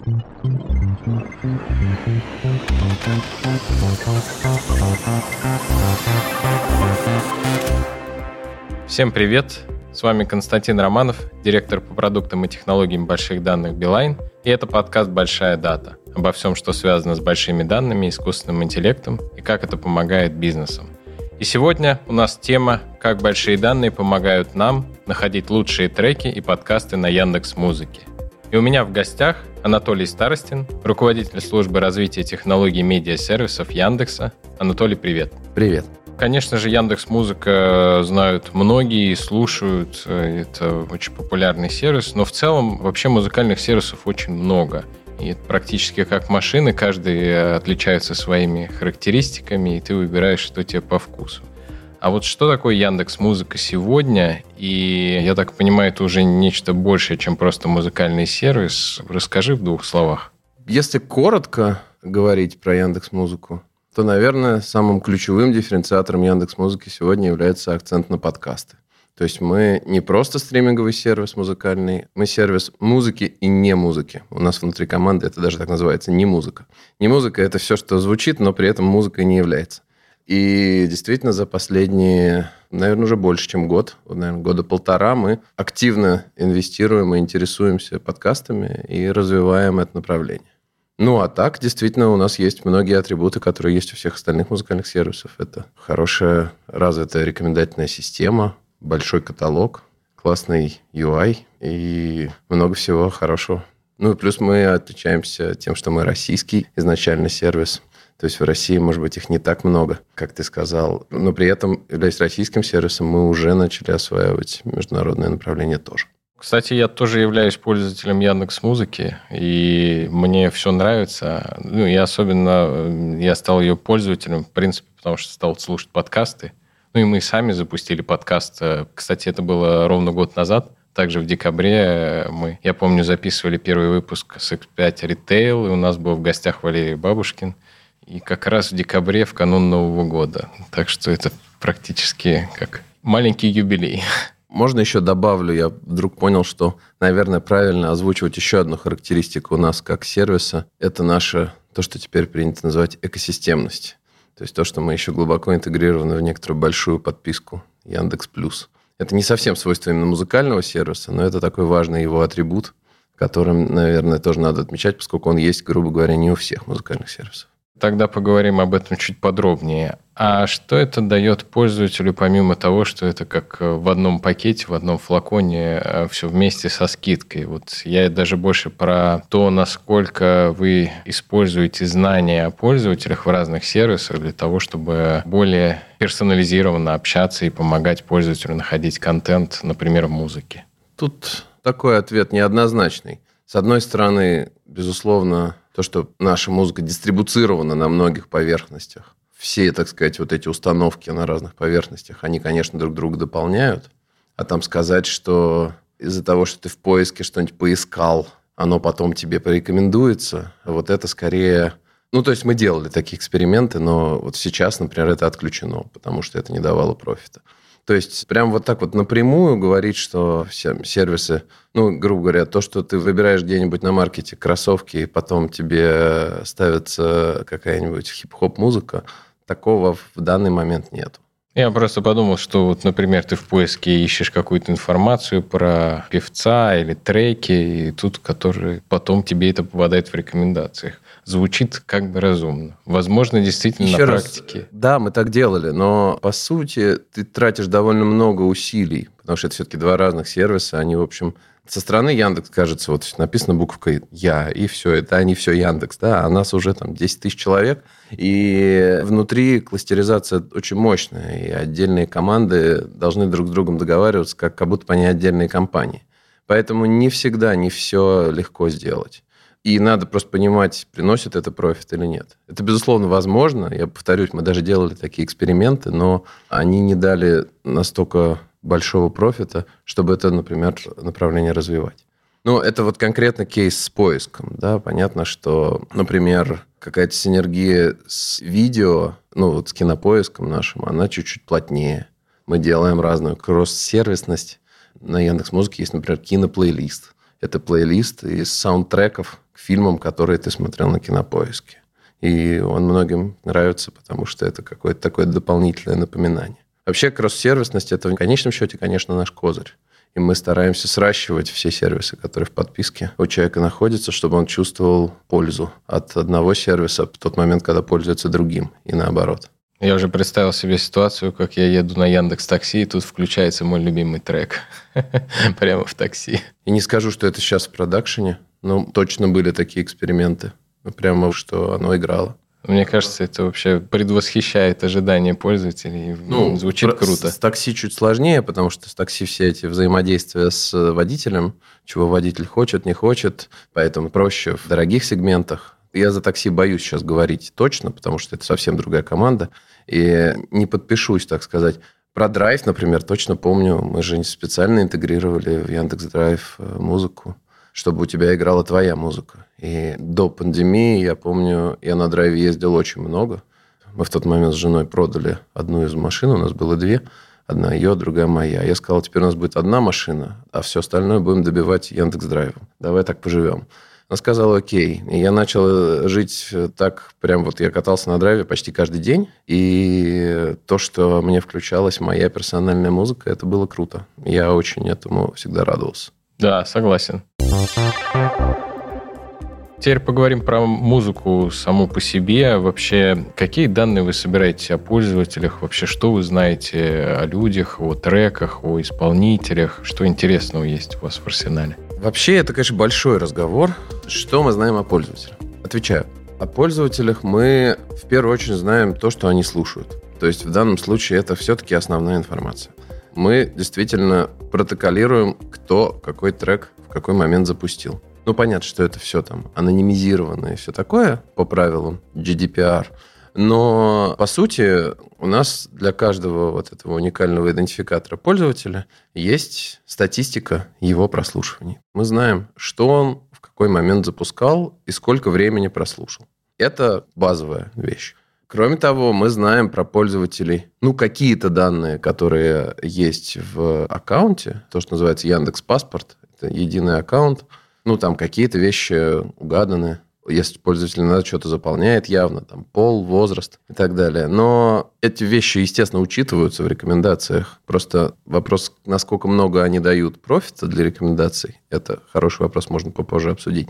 Всем привет! С вами Константин Романов, директор по продуктам и технологиям больших данных Билайн, и это подкаст «Большая дата» обо всем, что связано с большими данными, искусственным интеллектом и как это помогает бизнесам. И сегодня у нас тема «Как большие данные помогают нам находить лучшие треки и подкасты на Яндекс Музыке». И у меня в гостях Анатолий Старостин, руководитель службы развития технологий медиа-сервисов Яндекса. Анатолий, привет. Привет. Конечно же, Яндекс Музыка знают многие и слушают. Это очень популярный сервис, но в целом вообще музыкальных сервисов очень много. И это практически как машины, каждый отличается своими характеристиками, и ты выбираешь, что тебе по вкусу. А вот что такое Яндекс Музыка сегодня? И я так понимаю, это уже нечто большее, чем просто музыкальный сервис. Расскажи в двух словах. Если коротко говорить про Яндекс Музыку, то, наверное, самым ключевым дифференциатором Яндекс Музыки сегодня является акцент на подкасты. То есть мы не просто стриминговый сервис музыкальный, мы сервис музыки и не музыки. У нас внутри команды это даже так называется, не музыка. Не музыка – это все, что звучит, но при этом музыкой не является. И действительно за последние, наверное, уже больше, чем год, наверное, года полтора мы активно инвестируем и интересуемся подкастами и развиваем это направление. Ну, а так, действительно, у нас есть многие атрибуты, которые есть у всех остальных музыкальных сервисов. Это хорошая развитая рекомендательная система, большой каталог, классный UI и много всего хорошего. Ну, и плюс мы отличаемся тем, что мы российский изначально сервис. То есть в России, может быть, их не так много, как ты сказал. Но при этом, являясь российским сервисом, мы уже начали осваивать международное направление тоже. Кстати, я тоже являюсь пользователем Яндекс Музыки, и мне все нравится. Ну, и особенно э, я стал ее пользователем, в принципе, потому что стал слушать подкасты. Ну, и мы сами запустили подкаст. Э, кстати, это было ровно год назад. Также в декабре мы, я помню, записывали первый выпуск с X5 Retail, и у нас был в гостях Валерий Бабушкин. И как раз в декабре, в канун Нового года. Так что это практически как маленький юбилей. Можно еще добавлю, я вдруг понял, что, наверное, правильно озвучивать еще одну характеристику у нас как сервиса. Это наше, то, что теперь принято называть экосистемность. То есть то, что мы еще глубоко интегрированы в некоторую большую подписку Яндекс Плюс. Это не совсем свойство именно музыкального сервиса, но это такой важный его атрибут, которым, наверное, тоже надо отмечать, поскольку он есть, грубо говоря, не у всех музыкальных сервисов. Тогда поговорим об этом чуть подробнее. А что это дает пользователю, помимо того, что это как э, в одном пакете, в одном флаконе, э, все вместе со скидкой? Вот я даже больше про то, насколько вы используете знания о пользователях в разных сервисах для того, чтобы более персонализированно общаться и помогать пользователю находить контент, например, в музыке. Тут такой ответ неоднозначный. С одной стороны, безусловно, то, что наша музыка дистрибуцирована на многих поверхностях, все, так сказать, вот эти установки на разных поверхностях, они, конечно, друг друга дополняют. А там сказать, что из-за того, что ты в поиске что-нибудь поискал, оно потом тебе порекомендуется, вот это скорее... Ну, то есть мы делали такие эксперименты, но вот сейчас, например, это отключено, потому что это не давало профита. То есть прям вот так вот напрямую говорить, что все сервисы, ну, грубо говоря, то, что ты выбираешь где-нибудь на маркете кроссовки, и потом тебе ставится какая-нибудь хип-хоп музыка, такого в данный момент нет. Я просто подумал, что вот, например, ты в поиске ищешь какую-то информацию про певца или треки, и тут, который потом тебе это попадает в рекомендациях звучит как бы разумно. Возможно, действительно Еще на раз, практике. Да, мы так делали, но по сути ты тратишь довольно много усилий, потому что это все-таки два разных сервиса, они, в общем, со стороны Яндекс, кажется, вот написано буковкой «Я», и все, это они все Яндекс, да, а нас уже там 10 тысяч человек, и внутри кластеризация очень мощная, и отдельные команды должны друг с другом договариваться, как, как будто бы они отдельные компании. Поэтому не всегда не все легко сделать. И надо просто понимать, приносит это профит или нет. Это, безусловно, возможно. Я повторюсь, мы даже делали такие эксперименты, но они не дали настолько большого профита, чтобы это, например, направление развивать. Ну, это вот конкретно кейс с поиском. Да? Понятно, что, например, какая-то синергия с видео, ну, вот с кинопоиском нашим, она чуть-чуть плотнее. Мы делаем разную кросс-сервисность. На Яндекс.Музыке есть, например, киноплейлист Это плейлист из саундтреков к фильмам, которые ты смотрел на кинопоиске. И он многим нравится, потому что это какое-то такое дополнительное напоминание. Вообще, кросс-сервисность – это в конечном счете, конечно, наш козырь. И мы стараемся сращивать все сервисы, которые в подписке у человека находятся, чтобы он чувствовал пользу от одного сервиса в тот момент, когда пользуется другим, и наоборот. Я уже представил себе ситуацию, как я еду на Яндекс Такси, и тут включается мой любимый трек прямо в такси. И не скажу, что это сейчас в продакшене, но точно были такие эксперименты. Прямо что оно играло. Мне кажется, это вообще предвосхищает ожидания пользователей. Ну, Звучит круто. С, с такси чуть сложнее, потому что с такси все эти взаимодействия с водителем, чего водитель хочет, не хочет, поэтому проще в дорогих сегментах. Я за такси боюсь сейчас говорить точно, потому что это совсем другая команда, и не подпишусь, так сказать. Про драйв, например, точно помню, мы же специально интегрировали в Яндекс Драйв э, музыку чтобы у тебя играла твоя музыка. И до пандемии, я помню, я на драйве ездил очень много. Мы в тот момент с женой продали одну из машин, у нас было две. Одна ее, другая моя. Я сказал, теперь у нас будет одна машина, а все остальное будем добивать Яндекс Драйвом. Давай так поживем. Она сказала, окей. И я начал жить так, прям вот я катался на драйве почти каждый день. И то, что мне включалась моя персональная музыка, это было круто. Я очень этому всегда радовался. Да, согласен. Теперь поговорим про музыку саму по себе. Вообще, какие данные вы собираете о пользователях? Вообще, что вы знаете о людях, о треках, о исполнителях? Что интересного есть у вас в арсенале? Вообще, это, конечно, большой разговор. Что мы знаем о пользователях? Отвечаю. О пользователях мы в первую очередь знаем то, что они слушают. То есть в данном случае это все-таки основная информация. Мы действительно протоколируем, кто какой трек в какой момент запустил. Ну, понятно, что это все там анонимизировано и все такое по правилам GDPR. Но, по сути, у нас для каждого вот этого уникального идентификатора пользователя есть статистика его прослушиваний. Мы знаем, что он в какой момент запускал и сколько времени прослушал. Это базовая вещь. Кроме того, мы знаем про пользователей, ну, какие-то данные, которые есть в аккаунте, то, что называется Яндекс Паспорт, это единый аккаунт, ну, там какие-то вещи угаданы, если пользователь надо что-то заполняет явно, там пол, возраст и так далее. Но эти вещи, естественно, учитываются в рекомендациях. Просто вопрос, насколько много они дают профита для рекомендаций, это хороший вопрос, можно попозже обсудить.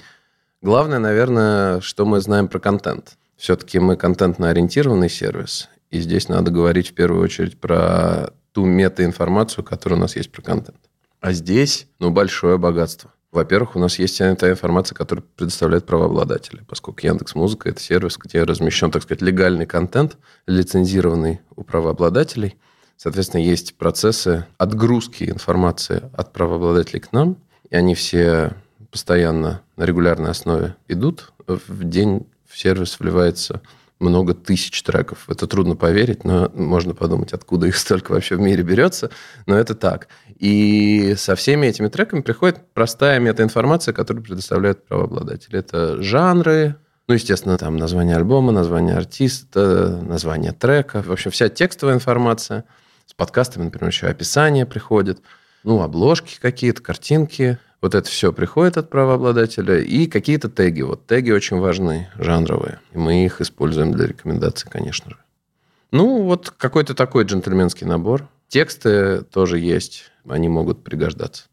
Главное, наверное, что мы знаем про контент. Все-таки мы контентно-ориентированный сервис, и здесь надо говорить в первую очередь про ту метаинформацию, которая у нас есть про контент. А здесь, ну, большое богатство. Во-первых, у нас есть та информация, которую предоставляют правообладатели, поскольку Яндекс Музыка – это сервис, где размещен, так сказать, легальный контент, лицензированный у правообладателей. Соответственно, есть процессы отгрузки информации от правообладателей к нам, и они все постоянно на регулярной основе идут. В день в сервис вливается много тысяч треков. Это трудно поверить, но можно подумать, откуда их столько вообще в мире берется. Но это так. И со всеми этими треками приходит простая метаинформация, которую предоставляют правообладатели. Это жанры, ну, естественно, там название альбома, название артиста, название трека. В общем, вся текстовая информация. С подкастами, например, еще описание приходит. Ну, обложки какие-то, картинки – вот это все приходит от правообладателя и какие-то теги. Вот теги очень важны, жанровые. И мы их используем для рекомендаций, конечно же. Ну, вот какой-то такой джентльменский набор. Тексты тоже есть, они могут пригождаться.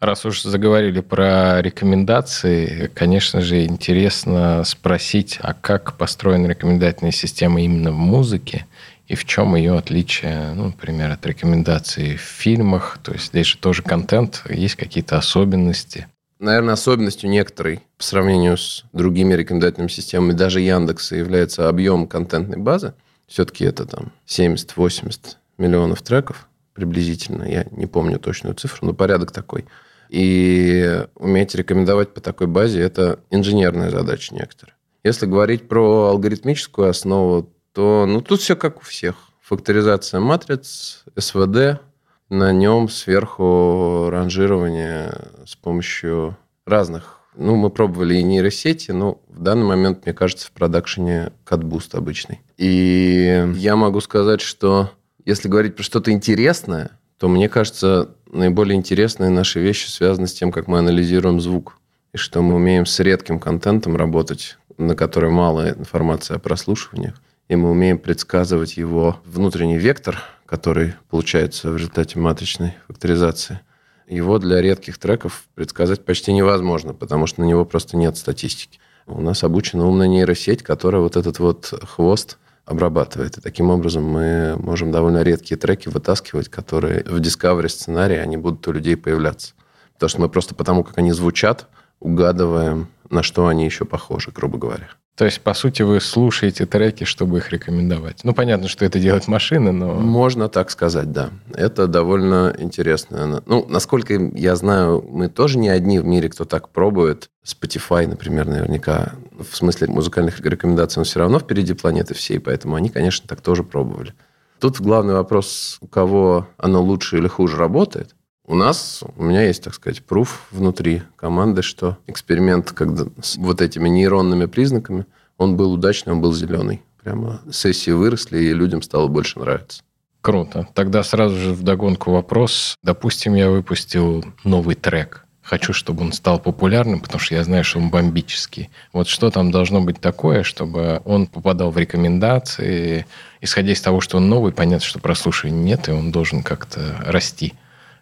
Раз уж заговорили про рекомендации, конечно же, интересно спросить, а как построена рекомендательная система именно в музыке и в чем ее отличие, ну, например, от рекомендаций в фильмах? То есть здесь же тоже контент, есть какие-то особенности? Наверное, особенностью некоторой по сравнению с другими рекомендательными системами, даже Яндекса, является объем контентной базы. Все-таки это там 70-80 миллионов треков приблизительно. Я не помню точную цифру, но порядок такой. И уметь рекомендовать по такой базе – это инженерная задача некоторая. Если говорить про алгоритмическую основу, то ну, тут все как у всех. Факторизация матриц, СВД, на нем сверху ранжирование с помощью разных. Ну, мы пробовали и нейросети, но в данный момент, мне кажется, в продакшене катбуст обычный. И я могу сказать, что если говорить про что-то интересное, то мне кажется, наиболее интересные наши вещи связаны с тем, как мы анализируем звук. И что мы умеем с редким контентом работать, на который мало информации о прослушиваниях. И мы умеем предсказывать его внутренний вектор, который получается в результате матричной факторизации. Его для редких треков предсказать почти невозможно, потому что на него просто нет статистики. У нас обучена умная нейросеть, которая вот этот вот хвост обрабатывает. И таким образом мы можем довольно редкие треки вытаскивать, которые в Discovery сценарии, они будут у людей появляться. Потому что мы просто потому, как они звучат, угадываем, на что они еще похожи, грубо говоря. То есть, по сути, вы слушаете треки, чтобы их рекомендовать. Ну, понятно, что это делает машина, но... Можно так сказать, да. Это довольно интересно. Ну, насколько я знаю, мы тоже не одни в мире, кто так пробует. Spotify, например, наверняка, в смысле музыкальных рекомендаций, он все равно впереди планеты всей, поэтому они, конечно, так тоже пробовали. Тут главный вопрос, у кого оно лучше или хуже работает. У нас, у меня есть, так сказать, пруф внутри команды, что эксперимент когда с вот этими нейронными признаками, он был удачный, он был зеленый. Прямо сессии выросли, и людям стало больше нравиться. Круто. Тогда сразу же в догонку вопрос. Допустим, я выпустил новый трек. Хочу, чтобы он стал популярным, потому что я знаю, что он бомбический. Вот что там должно быть такое, чтобы он попадал в рекомендации, исходя из того, что он новый, понятно, что прослушивания нет, и он должен как-то расти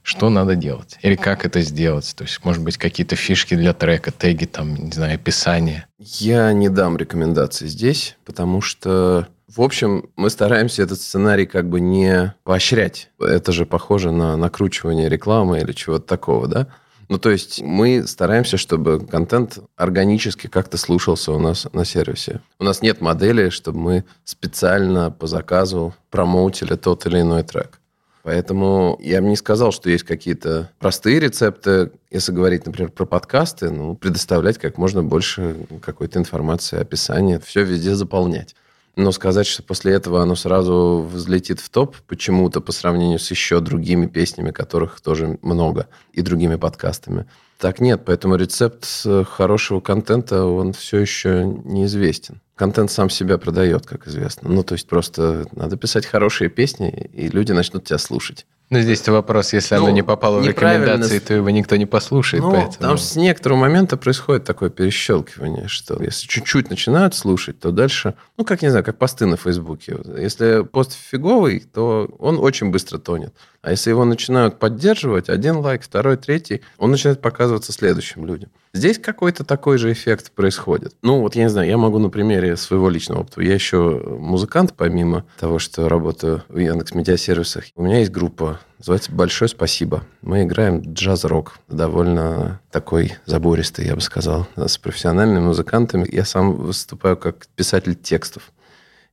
что надо делать? Или как это сделать? То есть, может быть, какие-то фишки для трека, теги, там, не знаю, описание? Я не дам рекомендаций здесь, потому что в общем, мы стараемся этот сценарий как бы не поощрять. Это же похоже на накручивание рекламы или чего-то такого, да? Ну, то есть мы стараемся, чтобы контент органически как-то слушался у нас на сервисе. У нас нет модели, чтобы мы специально по заказу промоутили тот или иной трек. Поэтому я бы не сказал, что есть какие-то простые рецепты. Если говорить, например, про подкасты, ну, предоставлять как можно больше какой-то информации, описания, все везде заполнять. Но сказать, что после этого оно сразу взлетит в топ почему-то по сравнению с еще другими песнями, которых тоже много, и другими подкастами. Так нет, поэтому рецепт хорошего контента, он все еще неизвестен. Контент сам себя продает, как известно. Ну, то есть просто надо писать хорошие песни, и люди начнут тебя слушать. Ну, здесь вопрос, если ну, оно не попало в рекомендации, то его никто не послушает. Ну, поэтому... Там с некоторого момента происходит такое перещелкивание, что если чуть-чуть начинают слушать, то дальше, ну, как, не знаю, как посты на Фейсбуке. Если пост фиговый, то он очень быстро тонет. А если его начинают поддерживать, один лайк, второй, третий, он начинает показываться следующим людям. Здесь какой-то такой же эффект происходит. Ну, вот я не знаю, я могу на примере своего личного опыта. Я еще музыкант, помимо того, что работаю в Яндекс Медиасервисах. У меня есть группа, называется «Большое спасибо». Мы играем джаз-рок, довольно такой забористый, я бы сказал, с профессиональными музыкантами. Я сам выступаю как писатель текстов.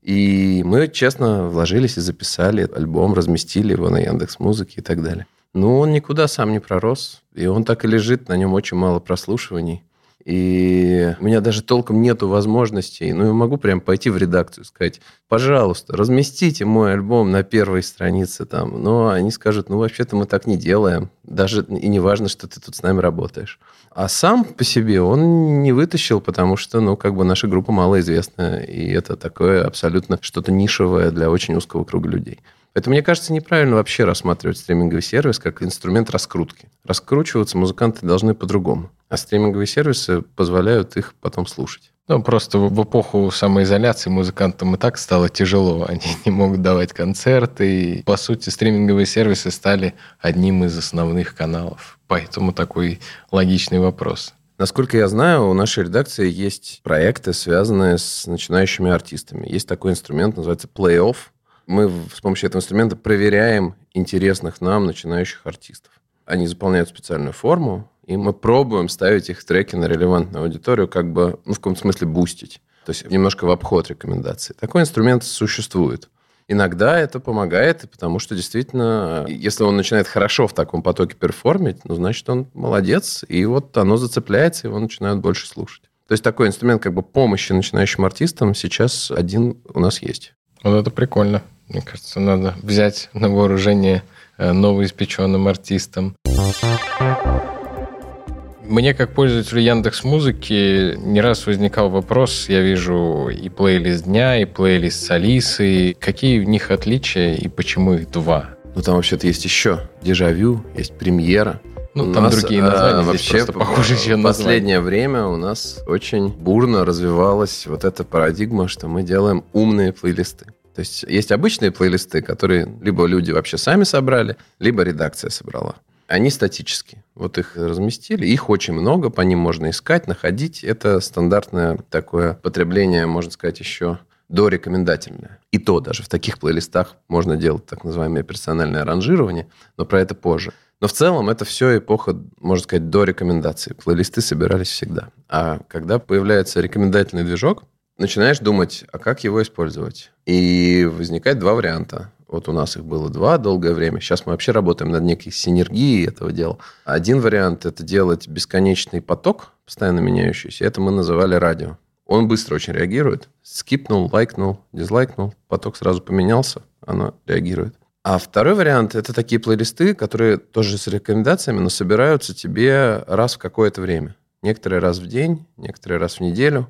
И мы, честно, вложились и записали альбом, разместили его на Яндекс Музыке и так далее. Ну, он никуда сам не пророс, и он так и лежит, на нем очень мало прослушиваний. И у меня даже толком нету возможностей. Ну, я могу прям пойти в редакцию и сказать, пожалуйста, разместите мой альбом на первой странице там. Но они скажут, ну, вообще-то мы так не делаем. Даже и не важно, что ты тут с нами работаешь. А сам по себе он не вытащил, потому что, ну, как бы наша группа малоизвестная. И это такое абсолютно что-то нишевое для очень узкого круга людей. Поэтому, мне кажется, неправильно вообще рассматривать стриминговый сервис как инструмент раскрутки. Раскручиваться музыканты должны по-другому. А стриминговые сервисы позволяют их потом слушать. Ну, просто в эпоху самоизоляции музыкантам и так стало тяжело. Они не могут давать концерты. И, по сути, стриминговые сервисы стали одним из основных каналов. Поэтому такой логичный вопрос. Насколько я знаю, у нашей редакции есть проекты, связанные с начинающими артистами. Есть такой инструмент, называется Play-Off. Мы с помощью этого инструмента проверяем интересных нам начинающих артистов. Они заполняют специальную форму, и мы пробуем ставить их треки на релевантную аудиторию, как бы, ну, в каком-то смысле бустить. То есть немножко в обход рекомендаций. Такой инструмент существует. Иногда это помогает, потому что действительно, если он начинает хорошо в таком потоке перформить, ну, значит, он молодец, и вот оно зацепляется, его начинают больше слушать. То есть такой инструмент как бы помощи начинающим артистам сейчас один у нас есть. Вот это прикольно. Мне кажется, надо взять на вооружение э, новоиспеченным артистам. Мне, как пользователю Яндекс Музыки, не раз возникал вопрос, я вижу и плейлист дня, и плейлист с Алисой. Какие в них отличия и почему их два? Ну, там вообще-то есть еще дежавю, есть премьера. Ну, у там нас, другие названия, а, вообще похоже, чем В последнее время у нас очень бурно развивалась вот эта парадигма, что мы делаем умные плейлисты. То есть есть обычные плейлисты, которые либо люди вообще сами собрали, либо редакция собрала. Они статические. Вот их разместили. Их очень много, по ним можно искать, находить. Это стандартное такое потребление, можно сказать, еще дорекомендательное. И то даже в таких плейлистах можно делать так называемое персональное ранжирование, но про это позже. Но в целом это все эпоха, можно сказать, до рекомендаций. Плейлисты собирались всегда. А когда появляется рекомендательный движок, начинаешь думать, а как его использовать? И возникает два варианта. Вот у нас их было два долгое время. Сейчас мы вообще работаем над некой синергией этого дела. Один вариант – это делать бесконечный поток, постоянно меняющийся. Это мы называли радио. Он быстро очень реагирует. Скипнул, лайкнул, дизлайкнул, поток сразу поменялся, оно реагирует. А второй вариант – это такие плейлисты, которые тоже с рекомендациями, но собираются тебе раз в какое-то время. Некоторые раз в день, некоторые раз в неделю.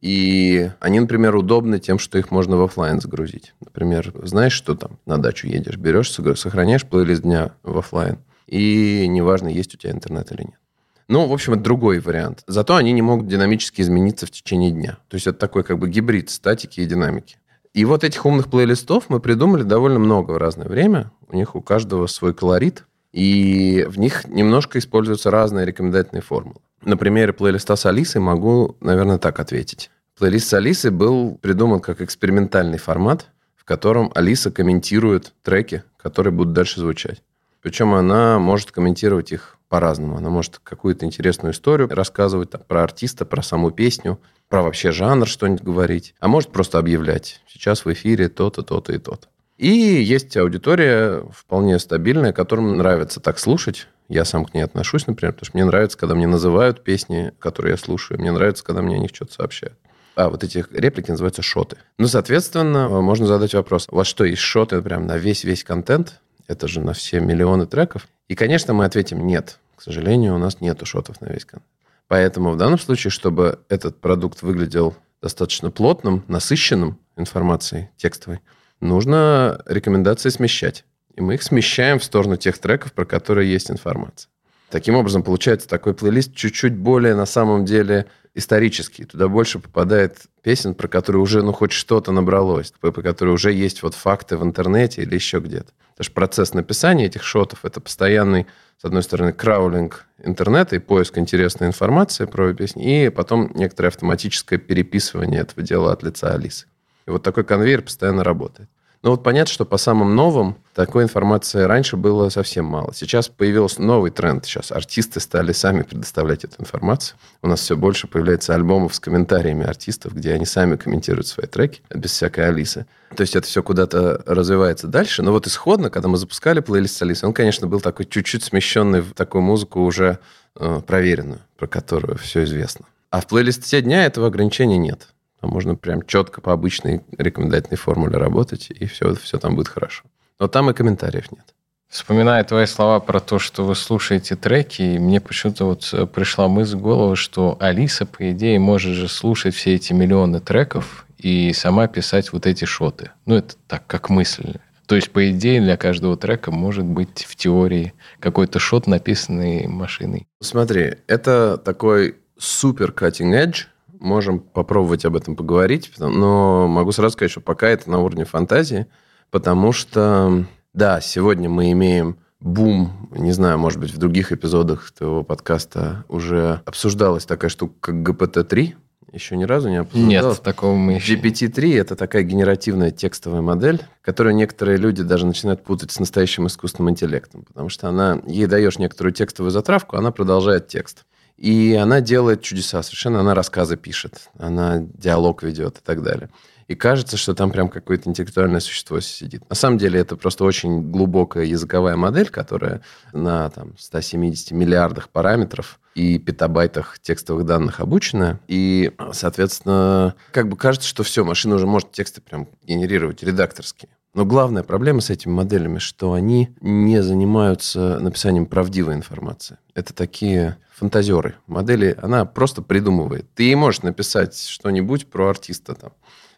И они, например, удобны тем, что их можно в офлайн загрузить. Например, знаешь, что там на дачу едешь, берешь, сохраняешь плейлист дня в офлайн, и неважно, есть у тебя интернет или нет. Ну, в общем, это другой вариант. Зато они не могут динамически измениться в течение дня. То есть это такой как бы гибрид статики и динамики. И вот этих умных плейлистов мы придумали довольно много в разное время. У них у каждого свой колорит, и в них немножко используются разные рекомендательные формулы. На примере плейлиста с Алисой могу, наверное, так ответить. Плейлист с Алисой был придуман как экспериментальный формат, в котором Алиса комментирует треки, которые будут дальше звучать. Причем она может комментировать их по-разному. Она может какую-то интересную историю рассказывать там, про артиста, про саму песню, про вообще жанр что-нибудь говорить. А может просто объявлять. Сейчас в эфире то-то, то-то и то-то. И есть аудитория вполне стабильная, которым нравится так слушать. Я сам к ней отношусь, например, потому что мне нравится, когда мне называют песни, которые я слушаю. Мне нравится, когда мне о них что-то сообщают. А вот эти реплики называются шоты. Ну, соответственно, можно задать вопрос. У вас что, есть шоты прям на весь-весь контент? Это же на все миллионы треков. И, конечно, мы ответим нет. К сожалению, у нас нету шотов на весь контент. Поэтому в данном случае, чтобы этот продукт выглядел достаточно плотным, насыщенным информацией текстовой, нужно рекомендации смещать. И мы их смещаем в сторону тех треков, про которые есть информация. Таким образом, получается такой плейлист чуть-чуть более на самом деле исторический. Туда больше попадает песен, про которые уже ну, хоть что-то набралось, по которые уже есть вот факты в интернете или еще где-то. Потому что процесс написания этих шотов – это постоянный, с одной стороны, краулинг интернета и поиск интересной информации про песни, и потом некоторое автоматическое переписывание этого дела от лица Алисы. И вот такой конвейер постоянно работает. Ну вот понятно, что по самым новым такой информации раньше было совсем мало. Сейчас появился новый тренд. Сейчас артисты стали сами предоставлять эту информацию. У нас все больше появляется альбомов с комментариями артистов, где они сами комментируют свои треки без всякой Алисы. То есть это все куда-то развивается дальше. Но вот исходно, когда мы запускали плейлист с Алисой, он, конечно, был такой чуть-чуть смещенный в такую музыку уже э, проверенную, про которую все известно. А в плейлисте дня этого ограничения нет. Там можно прям четко по обычной рекомендательной формуле работать, и все, все там будет хорошо. Но там и комментариев нет. Вспоминая твои слова про то, что вы слушаете треки, мне почему-то вот э, пришла мысль в голову, что Алиса, по идее, может же слушать все эти миллионы треков и сама писать вот эти шоты. Ну, это так, как мысль. То есть, по идее, для каждого трека может быть в теории какой-то шот, написанный машиной. Смотри, это такой супер cutting edge, можем попробовать об этом поговорить, но могу сразу сказать, что пока это на уровне фантазии, потому что, да, сегодня мы имеем бум, не знаю, может быть, в других эпизодах твоего подкаста уже обсуждалась такая штука, как GPT-3, еще ни разу не обсуждалось. Нет, такого мы еще... GPT-3 – это такая генеративная текстовая модель, которую некоторые люди даже начинают путать с настоящим искусственным интеллектом, потому что она, ей даешь некоторую текстовую затравку, она продолжает текст. И она делает чудеса совершенно. Она рассказы пишет, она диалог ведет и так далее. И кажется, что там прям какое-то интеллектуальное существо сидит. На самом деле это просто очень глубокая языковая модель, которая на там, 170 миллиардах параметров и петабайтах текстовых данных обучена. И, соответственно, как бы кажется, что все, машина уже может тексты прям генерировать редакторские. Но главная проблема с этими моделями, что они не занимаются написанием правдивой информации. Это такие фантазеры. Модели, она просто придумывает. Ты ей можешь написать что-нибудь про артиста там,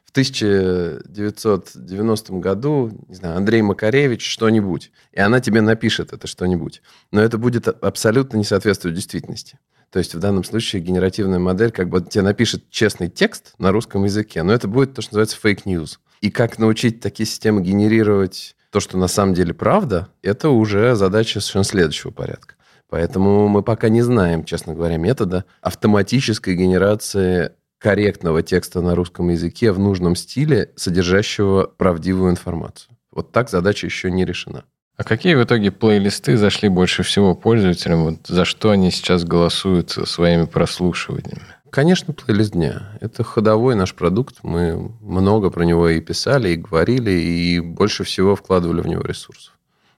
в 1990 году, не знаю, Андрей Макаревич что-нибудь, и она тебе напишет это что-нибудь. Но это будет абсолютно не соответствовать действительности. То есть в данном случае генеративная модель как бы тебе напишет честный текст на русском языке, но это будет то, что называется fake news. И как научить такие системы генерировать то, что на самом деле правда, это уже задача совершенно следующего порядка. Поэтому мы пока не знаем, честно говоря, метода автоматической генерации корректного текста на русском языке в нужном стиле, содержащего правдивую информацию. Вот так задача еще не решена. А какие в итоге плейлисты зашли больше всего пользователям? Вот за что они сейчас голосуют своими прослушиваниями? Конечно, плейлист дня. Это ходовой наш продукт. Мы много про него и писали, и говорили, и больше всего вкладывали в него ресурсов.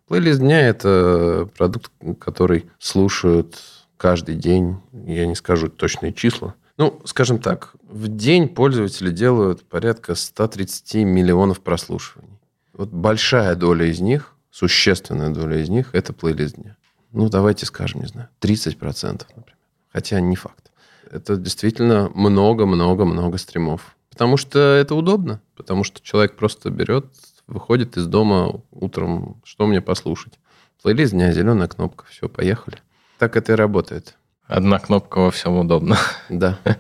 Плейлист дня – это продукт, который слушают каждый день. Я не скажу точные числа. Ну, скажем так, в день пользователи делают порядка 130 миллионов прослушиваний. Вот большая доля из них, существенная доля из них – это плейлист дня. Ну, давайте скажем, не знаю, 30%, например. Хотя не факт. Это действительно много-много-много стримов. Потому что это удобно. Потому что человек просто берет, выходит из дома утром, что мне послушать. Плейлист дня, зеленая кнопка, все, поехали. Так это и работает. Одна кнопка во всем удобно. Да.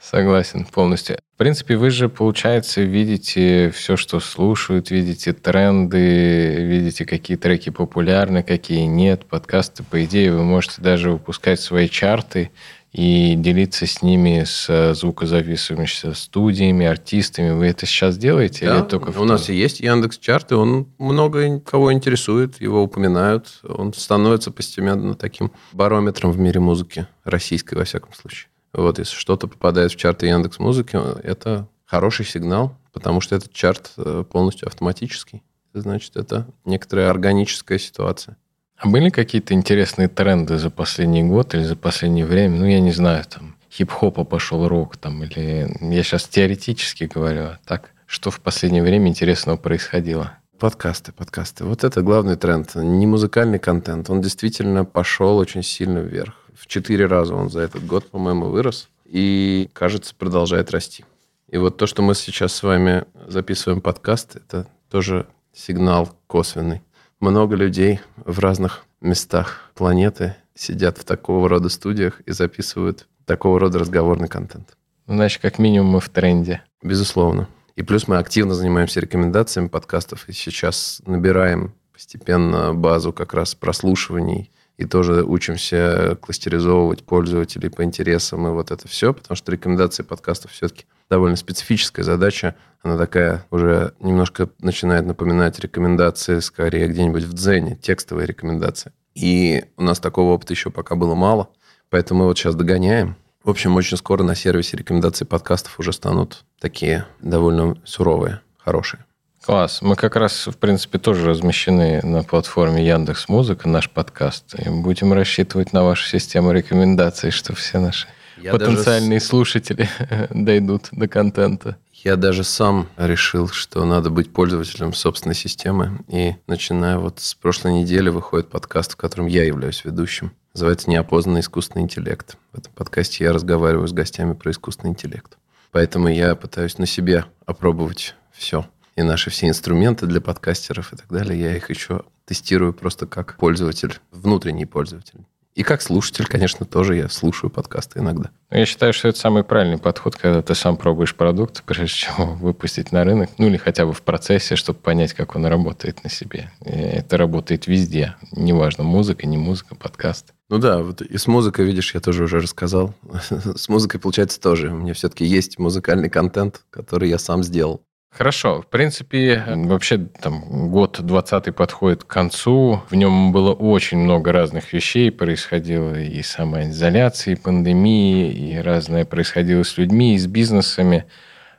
Согласен полностью. В принципе, вы же, получается, видите все, что слушают, видите тренды, видите, какие треки популярны, какие нет. Подкасты, по идее, вы можете даже выпускать свои чарты и делиться с ними с звукозаписывающимися студиями, артистами. Вы это сейчас делаете? Да, или только у нас и есть Яндекс Чарты, он много кого интересует, его упоминают, он становится постепенно таким барометром в мире музыки, российской во всяком случае. Вот, если что-то попадает в чарты Яндекс Музыки, это хороший сигнал, потому что этот чарт э, полностью автоматический. Значит, это некоторая органическая ситуация. А были какие-то интересные тренды за последний год или за последнее время? Ну, я не знаю, там, хип-хопа пошел рок, там, или... Я сейчас теоретически говорю, а так, что в последнее время интересного происходило? Подкасты, подкасты. Вот это главный тренд. Не музыкальный контент. Он действительно пошел очень сильно вверх. В четыре раза он за этот год, по-моему, вырос. И, кажется, продолжает расти. И вот то, что мы сейчас с вами записываем подкаст, это тоже сигнал косвенный много людей в разных местах планеты сидят в такого рода студиях и записывают такого рода разговорный контент. Ну, значит, как минимум мы в тренде. Безусловно. И плюс мы активно занимаемся рекомендациями подкастов и сейчас набираем постепенно базу как раз прослушиваний и тоже учимся кластеризовывать пользователей по интересам и вот это все, потому что рекомендации подкастов все-таки довольно специфическая задача. Она такая уже немножко начинает напоминать рекомендации скорее где-нибудь в Дзене, текстовые рекомендации. И у нас такого опыта еще пока было мало, поэтому мы вот сейчас догоняем. В общем, очень скоро на сервисе рекомендаций подкастов уже станут такие довольно суровые, хорошие. Класс. Мы как раз, в принципе, тоже размещены на платформе Яндекс Музыка, наш подкаст. И будем рассчитывать на вашу систему рекомендаций, что все наши я потенциальные даже... слушатели дойдут до контента. Я даже сам решил, что надо быть пользователем собственной системы. И начиная вот с прошлой недели выходит подкаст, в котором я являюсь ведущим. Называется «Неопознанный искусственный интеллект». В этом подкасте я разговариваю с гостями про искусственный интеллект. Поэтому я пытаюсь на себе опробовать все. И наши все инструменты для подкастеров и так далее, я их еще тестирую просто как пользователь, внутренний пользователь. И как слушатель, конечно, тоже я слушаю подкасты иногда. Ну, я считаю, что это самый правильный подход, когда ты сам пробуешь продукт, прежде чем выпустить на рынок, ну или хотя бы в процессе, чтобы понять, как он работает на себе. И это работает везде. Неважно, музыка, не музыка, подкаст. Ну да, вот и с музыкой, видишь, я тоже уже рассказал. с музыкой, получается, тоже. У меня все-таки есть музыкальный контент, который я сам сделал. Хорошо. В принципе, вообще там год 20 подходит к концу. В нем было очень много разных вещей происходило. И самоизоляции, и пандемии, и разное происходило с людьми, и с бизнесами.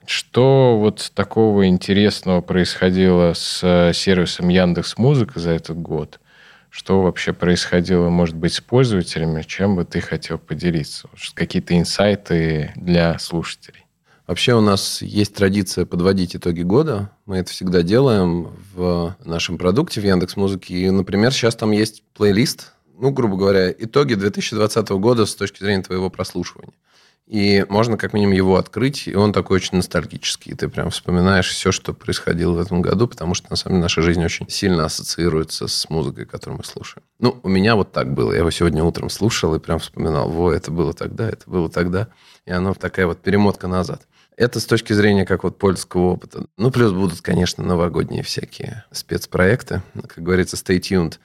Что вот такого интересного происходило с сервисом Яндекс Музыка за этот год? Что вообще происходило, может быть, с пользователями? Чем бы ты хотел поделиться? Какие-то инсайты для слушателей? Вообще у нас есть традиция подводить итоги года. Мы это всегда делаем в нашем продукте в Яндекс Музыке. И, например, сейчас там есть плейлист, ну, грубо говоря, итоги 2020 года с точки зрения твоего прослушивания. И можно как минимум его открыть, и он такой очень ностальгический. Ты прям вспоминаешь все, что происходило в этом году, потому что, на самом деле, наша жизнь очень сильно ассоциируется с музыкой, которую мы слушаем. Ну, у меня вот так было. Я его сегодня утром слушал и прям вспоминал, во, это было тогда, это было тогда. И оно такая вот перемотка назад. Это с точки зрения как вот польского опыта. Ну, плюс будут, конечно, новогодние всякие спецпроекты. Как говорится, stay tuned.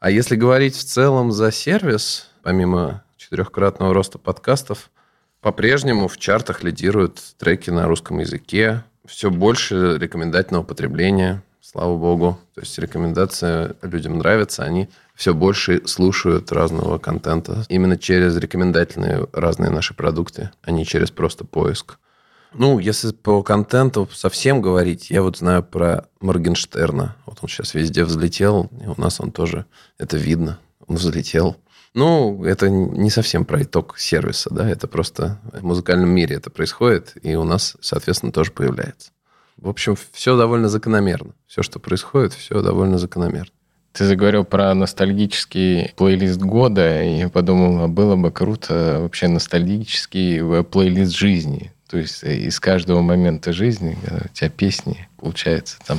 А если говорить в целом за сервис, помимо четырехкратного роста подкастов, по-прежнему в чартах лидируют треки на русском языке. Все больше рекомендательного потребления, слава богу. То есть рекомендация людям нравится, они все больше слушают разного контента именно через рекомендательные разные наши продукты, а не через просто поиск. Ну, если по контенту совсем говорить, я вот знаю про Моргенштерна. Вот он сейчас везде взлетел, и у нас он тоже, это видно, он взлетел. Ну, это не совсем про итог сервиса, да, это просто в музыкальном мире это происходит, и у нас, соответственно, тоже появляется. В общем, все довольно закономерно. Все, что происходит, все довольно закономерно. Ты заговорил про ностальгический плейлист года, и я подумал, а было бы круто вообще ностальгический плейлист жизни. То есть из каждого момента жизни у тебя песни, получается, там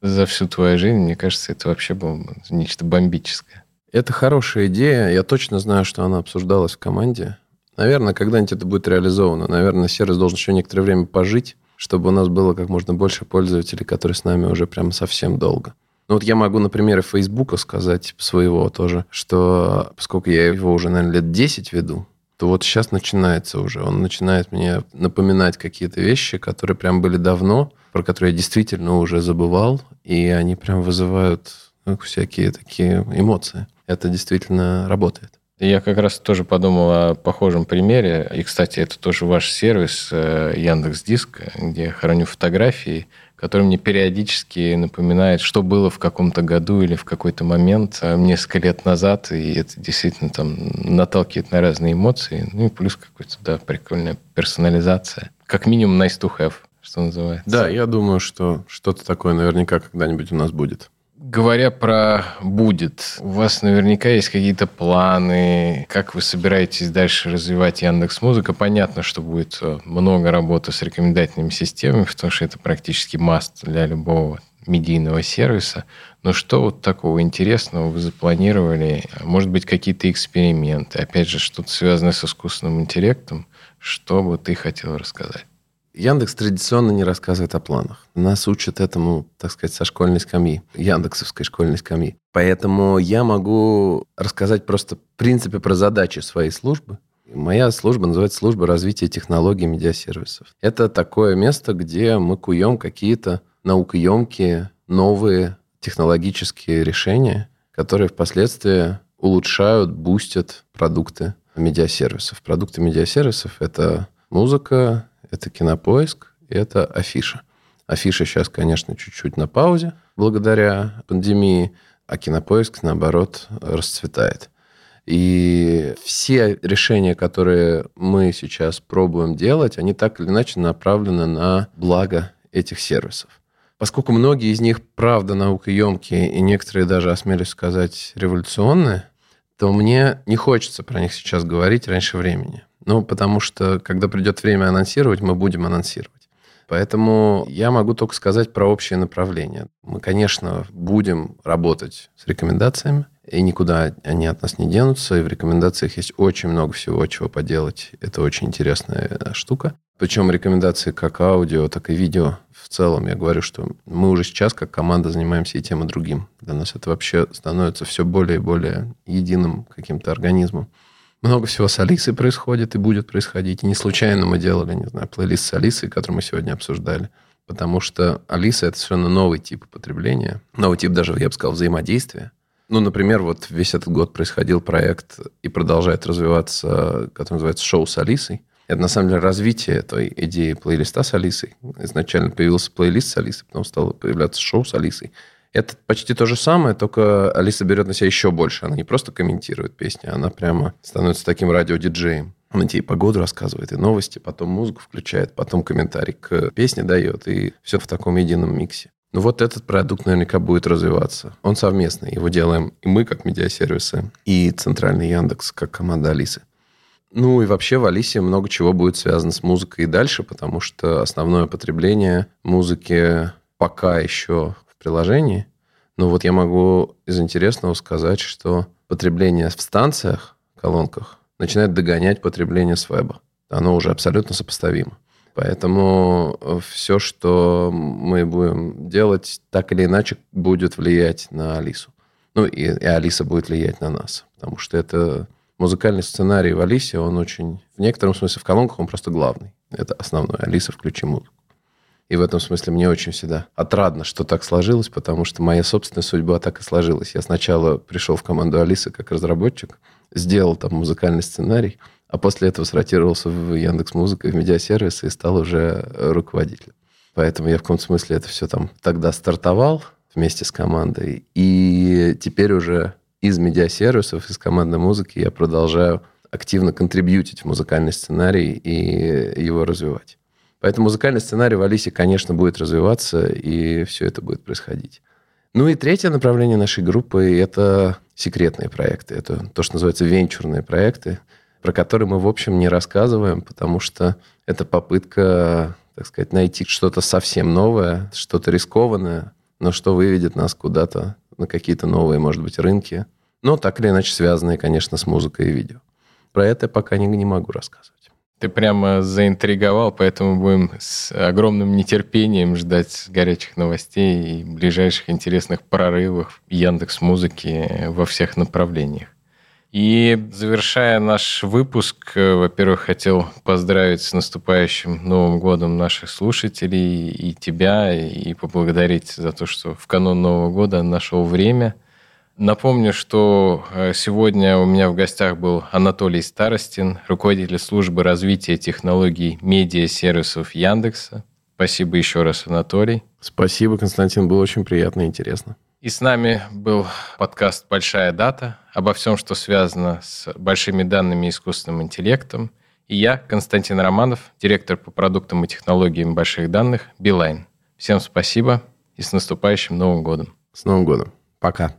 за всю твою жизнь, мне кажется, это вообще было бы нечто бомбическое. Это хорошая идея. Я точно знаю, что она обсуждалась в команде. Наверное, когда-нибудь это будет реализовано. Наверное, сервис должен еще некоторое время пожить, чтобы у нас было как можно больше пользователей, которые с нами уже прям совсем долго. Ну вот я могу на примере Фейсбука сказать своего тоже, что поскольку я его уже, наверное, лет 10 веду, то вот сейчас начинается уже. Он начинает мне напоминать какие-то вещи, которые прям были давно, про которые я действительно уже забывал, и они прям вызывают ну, всякие такие эмоции это действительно работает. Я как раз тоже подумал о похожем примере. И, кстати, это тоже ваш сервис э, Яндекс Диск, где я храню фотографии, который мне периодически напоминает, что было в каком-то году или в какой-то момент э, несколько лет назад, и это действительно там наталкивает на разные эмоции. Ну и плюс какая-то, да, прикольная персонализация. Как минимум nice to have, что называется. Да, я думаю, что что-то такое наверняка когда-нибудь у нас будет. Говоря про будет, у вас наверняка есть какие-то планы, как вы собираетесь дальше развивать Яндекс Музыка. Понятно, что будет э, много работы с рекомендательными системами, потому что это практически маст для любого медийного сервиса. Но что вот такого интересного вы запланировали? Может быть, какие-то эксперименты? Опять же, что-то связанное с искусственным интеллектом? Что бы ты хотел рассказать? Яндекс традиционно не рассказывает о планах. Нас учат этому, так сказать, со школьной скамьи, яндексовской школьной скамьи. Поэтому я могу рассказать просто в принципе про задачи своей службы. Моя служба называется служба развития технологий медиасервисов. Это такое место, где мы куем какие-то наукоемкие, новые технологические решения, которые впоследствии улучшают, бустят продукты медиасервисов. Продукты медиасервисов – это музыка, это кинопоиск, это афиша. Афиша сейчас, конечно, чуть-чуть на паузе благодаря пандемии, а кинопоиск, наоборот, расцветает. И все решения, которые мы сейчас пробуем делать, они так или иначе направлены на благо этих сервисов. Поскольку многие из них, правда, наукоемкие, и некоторые даже, осмелюсь сказать, революционные, то мне не хочется про них сейчас говорить раньше времени. Ну, потому что, когда придет время анонсировать, мы будем анонсировать. Поэтому я могу только сказать про общее направление. Мы, конечно, будем работать с рекомендациями, и никуда они от нас не денутся. И в рекомендациях есть очень много всего, чего поделать. Это очень интересная штука. Причем рекомендации как аудио, так и видео. В целом я говорю, что мы уже сейчас как команда занимаемся и тем, и другим. Для нас это вообще становится все более и более единым каким-то организмом много всего с Алисой происходит и будет происходить. И не случайно мы делали, не знаю, плейлист с Алисой, который мы сегодня обсуждали. Потому что Алиса – это совершенно новый тип потребления. Новый тип даже, я бы сказал, взаимодействия. Ну, например, вот весь этот год происходил проект и продолжает развиваться, который называется «Шоу с Алисой». Это, на самом деле, развитие этой идеи плейлиста с Алисой. Изначально появился плейлист с Алисой, потом стало появляться шоу с Алисой. Это почти то же самое, только Алиса берет на себя еще больше. Она не просто комментирует песни, она прямо становится таким радиодиджеем. Она тебе и погоду рассказывает, и новости, потом музыку включает, потом комментарий к песне дает, и все в таком едином миксе. Ну вот этот продукт наверняка будет развиваться. Он совместный. Его делаем и мы, как медиасервисы, и центральный Яндекс, как команда Алисы. Ну и вообще в Алисе много чего будет связано с музыкой и дальше, потому что основное потребление музыки пока еще приложении. Но вот я могу из интересного сказать, что потребление в станциях, колонках, начинает догонять потребление с веба. Оно уже абсолютно сопоставимо. Поэтому все, что мы будем делать, так или иначе будет влиять на Алису. Ну и, и Алиса будет влиять на нас. Потому что это музыкальный сценарий в Алисе, он очень... В некотором смысле в колонках он просто главный. Это основной. Алиса, включи музыку. И в этом смысле мне очень всегда отрадно, что так сложилось, потому что моя собственная судьба так и сложилась. Я сначала пришел в команду Алисы как разработчик, сделал там музыкальный сценарий, а после этого сротировался в Яндекс Музыка, в медиасервисы и стал уже руководителем. Поэтому я в каком-то смысле это все там тогда стартовал вместе с командой. И теперь уже из медиасервисов, из командной музыки я продолжаю активно контрибьютить в музыкальный сценарий и его развивать. Поэтому музыкальный сценарий в Алисе, конечно, будет развиваться, и все это будет происходить. Ну и третье направление нашей группы – это секретные проекты. Это то, что называется венчурные проекты, про которые мы, в общем, не рассказываем, потому что это попытка, так сказать, найти что-то совсем новое, что-то рискованное, но что выведет нас куда-то на какие-то новые, может быть, рынки. Но так или иначе связанные, конечно, с музыкой и видео. Про это я пока не, не могу рассказывать. Ты прямо заинтриговал, поэтому будем с огромным нетерпением ждать горячих новостей и ближайших интересных прорывов Яндекс Музыки во всех направлениях. И завершая наш выпуск, э, во-первых, хотел поздравить с наступающим Новым годом наших слушателей и тебя, и поблагодарить за то, что в канун Нового года нашел время – Напомню, что э, сегодня у меня в гостях был Анатолий Старостин, руководитель службы развития технологий медиа-сервисов Яндекса. Спасибо еще раз, Анатолий. Спасибо, Константин, было очень приятно и интересно. И с нами был подкаст «Большая дата» обо всем, что связано с большими данными и искусственным интеллектом. И я, Константин Романов, директор по продуктам и технологиям больших данных Билайн. Всем спасибо и с наступающим Новым годом. С Новым годом. Пока.